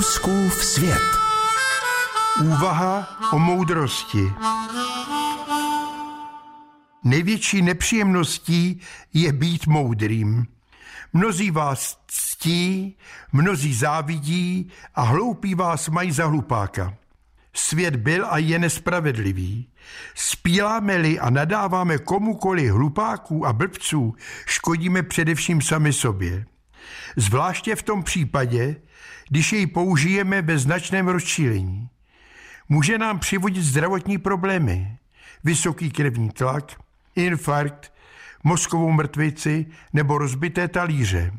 Fouskův svět. Úvaha o moudrosti. Největší nepříjemností je být moudrým. Mnozí vás ctí, mnozí závidí a hloupí vás mají za hlupáka. Svět byl a je nespravedlivý. Spíláme-li a nadáváme komukoli hlupáků a blbců, škodíme především sami sobě. Zvláště v tom případě, když jej použijeme ve značném rozčílení. Může nám přivodit zdravotní problémy, vysoký krevní tlak, infarkt, mozkovou mrtvici nebo rozbité talíře.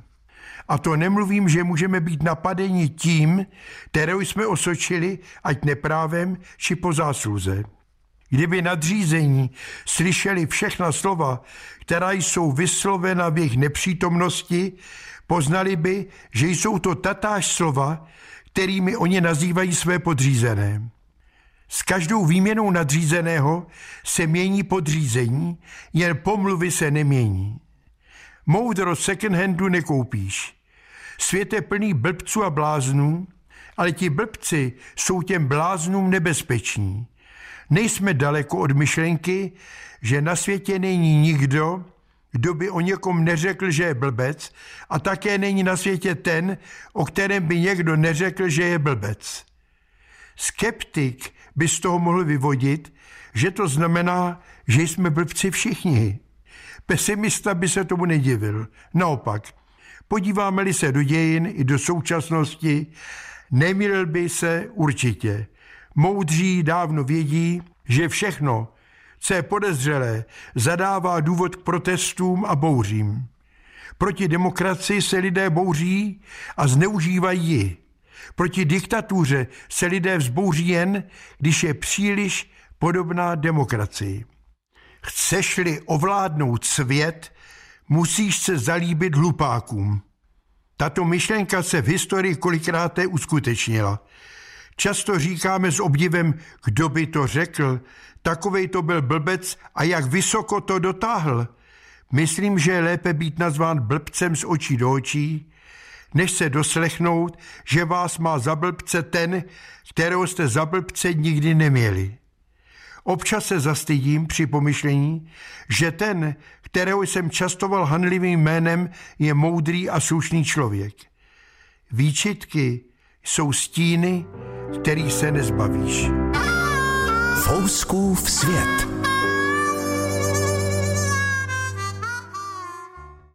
A to nemluvím, že můžeme být napadeni tím, kterou jsme osočili, ať neprávem či po zásluze. Kdyby nadřízení slyšeli všechna slova, která jsou vyslovena v jejich nepřítomnosti, poznali by, že jsou to tatáž slova, kterými oni nazývají své podřízené. S každou výměnou nadřízeného se mění podřízení, jen pomluvy se nemění. Moudrost second handu nekoupíš. Svět je plný blbců a bláznů, ale ti blbci jsou těm bláznům nebezpeční. Nejsme daleko od myšlenky, že na světě není nikdo, kdo by o někom neřekl, že je blbec, a také není na světě ten, o kterém by někdo neřekl, že je blbec. Skeptik by z toho mohl vyvodit, že to znamená, že jsme blbci všichni. Pesimista by se tomu nedivil. Naopak, podíváme-li se do dějin i do současnosti, nemilil by se určitě. Moudří dávno vědí, že všechno, co je podezřelé, zadává důvod k protestům a bouřím. Proti demokracii se lidé bouří a zneužívají ji. Proti diktatuře se lidé vzbouří jen, když je příliš podobná demokracii. Chceš-li ovládnout svět, musíš se zalíbit hlupákům. Tato myšlenka se v historii kolikrát uskutečnila. Často říkáme s obdivem, kdo by to řekl, takovej to byl blbec a jak vysoko to dotáhl. Myslím, že je lépe být nazván blbcem z očí do očí, než se doslechnout, že vás má za blbce ten, kterého jste za blbce nikdy neměli. Občas se zastydím při pomyšlení, že ten, kterého jsem častoval hanlivým jménem, je moudrý a slušný člověk. Výčitky jsou stíny, který se nezbavíš. Fouskův svět.